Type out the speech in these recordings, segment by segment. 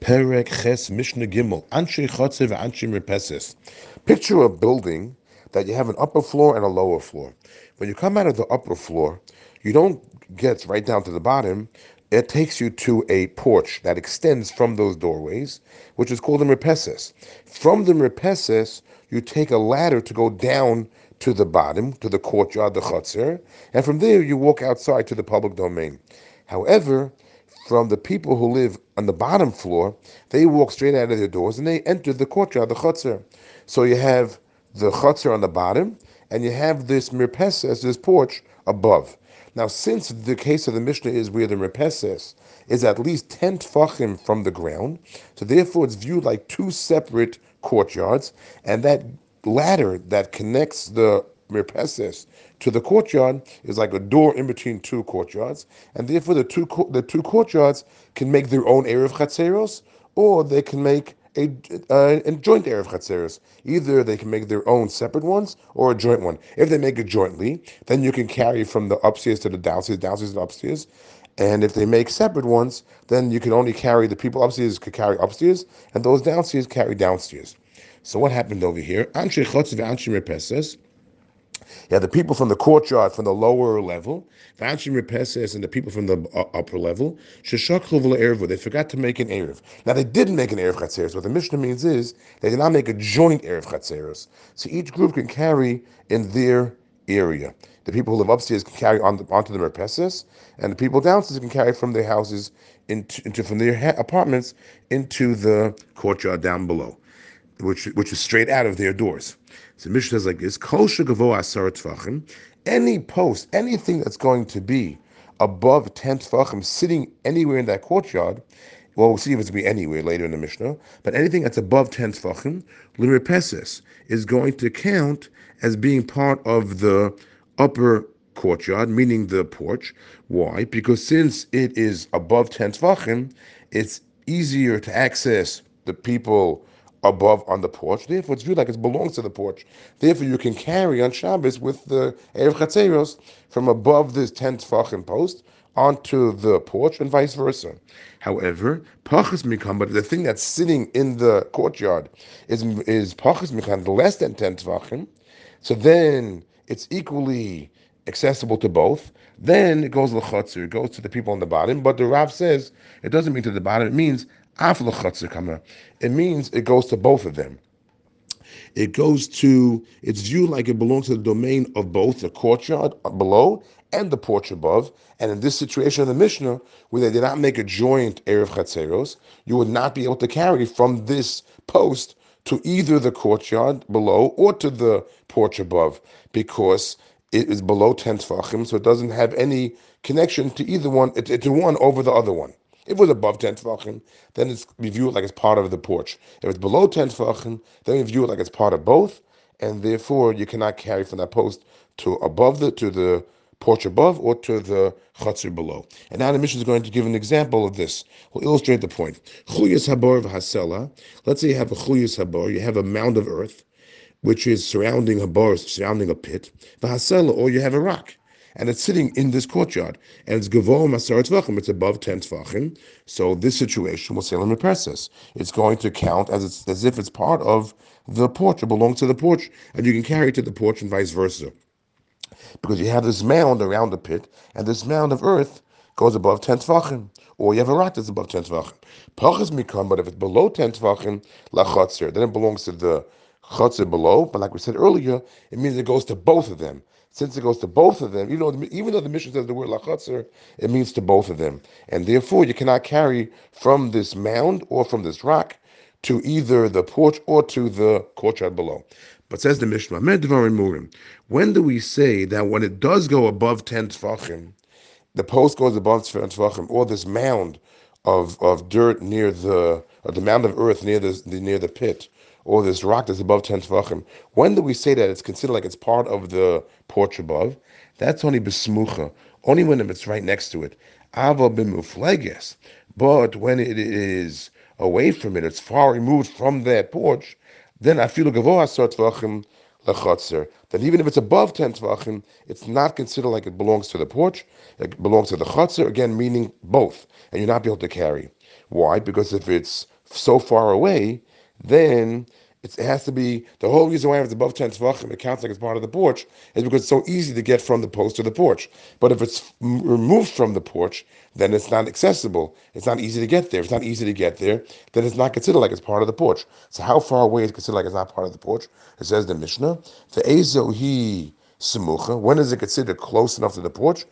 Perek Ches Mishnah Gimel, Anshe Chotze Anshe Repeses. Picture a building that you have an upper floor and a lower floor. When you come out of the upper floor, you don't get right down to the bottom. It takes you to a porch that extends from those doorways, which is called the Repeses. From the Repeses, you take a ladder to go down to the bottom, to the courtyard, the Chotzer, and from there you walk outside to the public domain. However, from the people who live on the bottom floor, they walk straight out of their doors and they enter the courtyard, the chotzer. So you have the chotzer on the bottom, and you have this mirpeses, this porch above. Now, since the case of the Mishnah is where the mirpeses is at least 10 tfachim from the ground, so therefore it's viewed like two separate courtyards, and that ladder that connects the mirpeses to the courtyard is like a door in between two courtyards, and therefore the two the two courtyards can make their own erev chatzeros, or they can make a, uh, a joint erev chatzeros. Either they can make their own separate ones or a joint one. If they make it jointly, then you can carry from the upstairs to the downstairs, downstairs to upstairs. And if they make separate ones, then you can only carry the people upstairs could carry upstairs, and those downstairs carry downstairs. So what happened over here? Anshe chotz ve'anshe repeses. You have the people from the courtyard from the lower level, the Vanshim Repeses, and the people from the uh, upper level. They forgot to make an Erev. Now they didn't make an Erev Chatzeros. What the Mishnah means is they did not make a joint Erev Chatzeros. So each group can carry in their area. The people who live upstairs can carry on the, onto the Merpeses, and the people downstairs can carry from their houses into, into from their ha- apartments into the courtyard down below which which is straight out of their doors. So Mishnah says like this: Kol asar Any post, anything that's going to be above ten tefachim, sitting anywhere in that courtyard. Well, we'll see if it's going to be anywhere later in the Mishnah. But anything that's above ten tefachim, liripeses, is going to count as being part of the upper courtyard, meaning the porch. Why? Because since it is above ten tefachim, it's easier to access the people above on the porch. Therefore, it's viewed like it belongs to the porch. Therefore, you can carry on Shabbos with the Erev Chatzeros from above this 10 Tfachim post onto the porch and vice versa. However, Pachas Mikam, but the thing that's sitting in the courtyard is, is Pachas Mikam, less than 10 Tfachim. So then it's equally accessible to both. Then it goes to the it goes to the people on the bottom. But the Rav says it doesn't mean to the bottom, it means it means it goes to both of them. It goes to, it's viewed like it belongs to the domain of both the courtyard below and the porch above. And in this situation of the Mishnah, where they did not make a joint Erev Chatzeros, you would not be able to carry from this post to either the courtyard below or to the porch above, because it is below 10 tfachim, so it doesn't have any connection to either one, to one over the other one. If it was above 10 tefachim, then it's we view it like it's part of the porch. If it's below 10 tefachim, then we view it like it's part of both, and therefore you cannot carry from that post to above the to the porch above or to the chutzir below. And now the Mishnah is going to give an example of this. We'll illustrate the point. Chuyas habor v'hasela. Let's say you have a chuyas habor, you have a mound of earth, which is surrounding a bar, surrounding a pit. V'hasela, or you have a rock and it's sitting in this courtyard, and it's gavor masar tvachim, it's above ten tvachim. So this situation will on the. It's going to count as it's, as if it's part of the porch, it belongs to the porch, and you can carry it to the porch and vice versa. Because you have this mound around the pit, and this mound of earth goes above ten tvachim, or you have a rock that's above ten tvachim. Pachas mikam, but if it's below ten tvachim, lachatzer, then it belongs to the chutzah below. But like we said earlier, it means it goes to both of them since it goes to both of them, even though even though the Mishnah says the word lachatzer, it means to both of them, and therefore you cannot carry from this mound or from this rock to either the porch or to the courtyard below. But says the Mishnah, when do we say that when it does go above ten tefachim, the post goes above ten tefachim, or this mound of, of dirt near the the mound of earth near the near the pit, or this rock that's above 10 tefachim, when do we say that it's considered like it's part of the porch above? That's only besmucha, only when it's right next to it. Ava b'mufleges. But when it is away from it, it's far removed from that porch, then I feel gavoa tvachim lechotzer. That even if it's above 10 tvachim, it's not considered like it belongs to the porch, it belongs to the chotzer, again, meaning both, and you're not be able to carry. Why? Because if it's so far away, then it has to be the whole reason why it's above 10 tvachim, it counts like it's part of the porch, is because it's so easy to get from the post to the porch. But if it's removed from the porch, then it's not accessible. It's not easy to get there. It's not easy to get there, then it's not considered like it's part of the porch. So how far away is considered like it's not part of the porch? It says the Mishnah, the Ezo he Samucha. When is it considered close enough to the porch?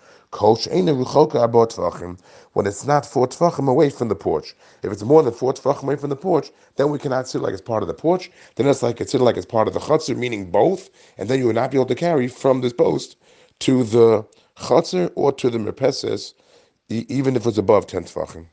When it's not four tefachim away from the porch. If it's more than four tefachim away from the porch, then we cannot consider like it's part of the porch. Then it's like considered like it's part of the chotzer, meaning both, and then you would not be able to carry from this post to the chotzer or to the merpeses, even if it's above ten tefachim.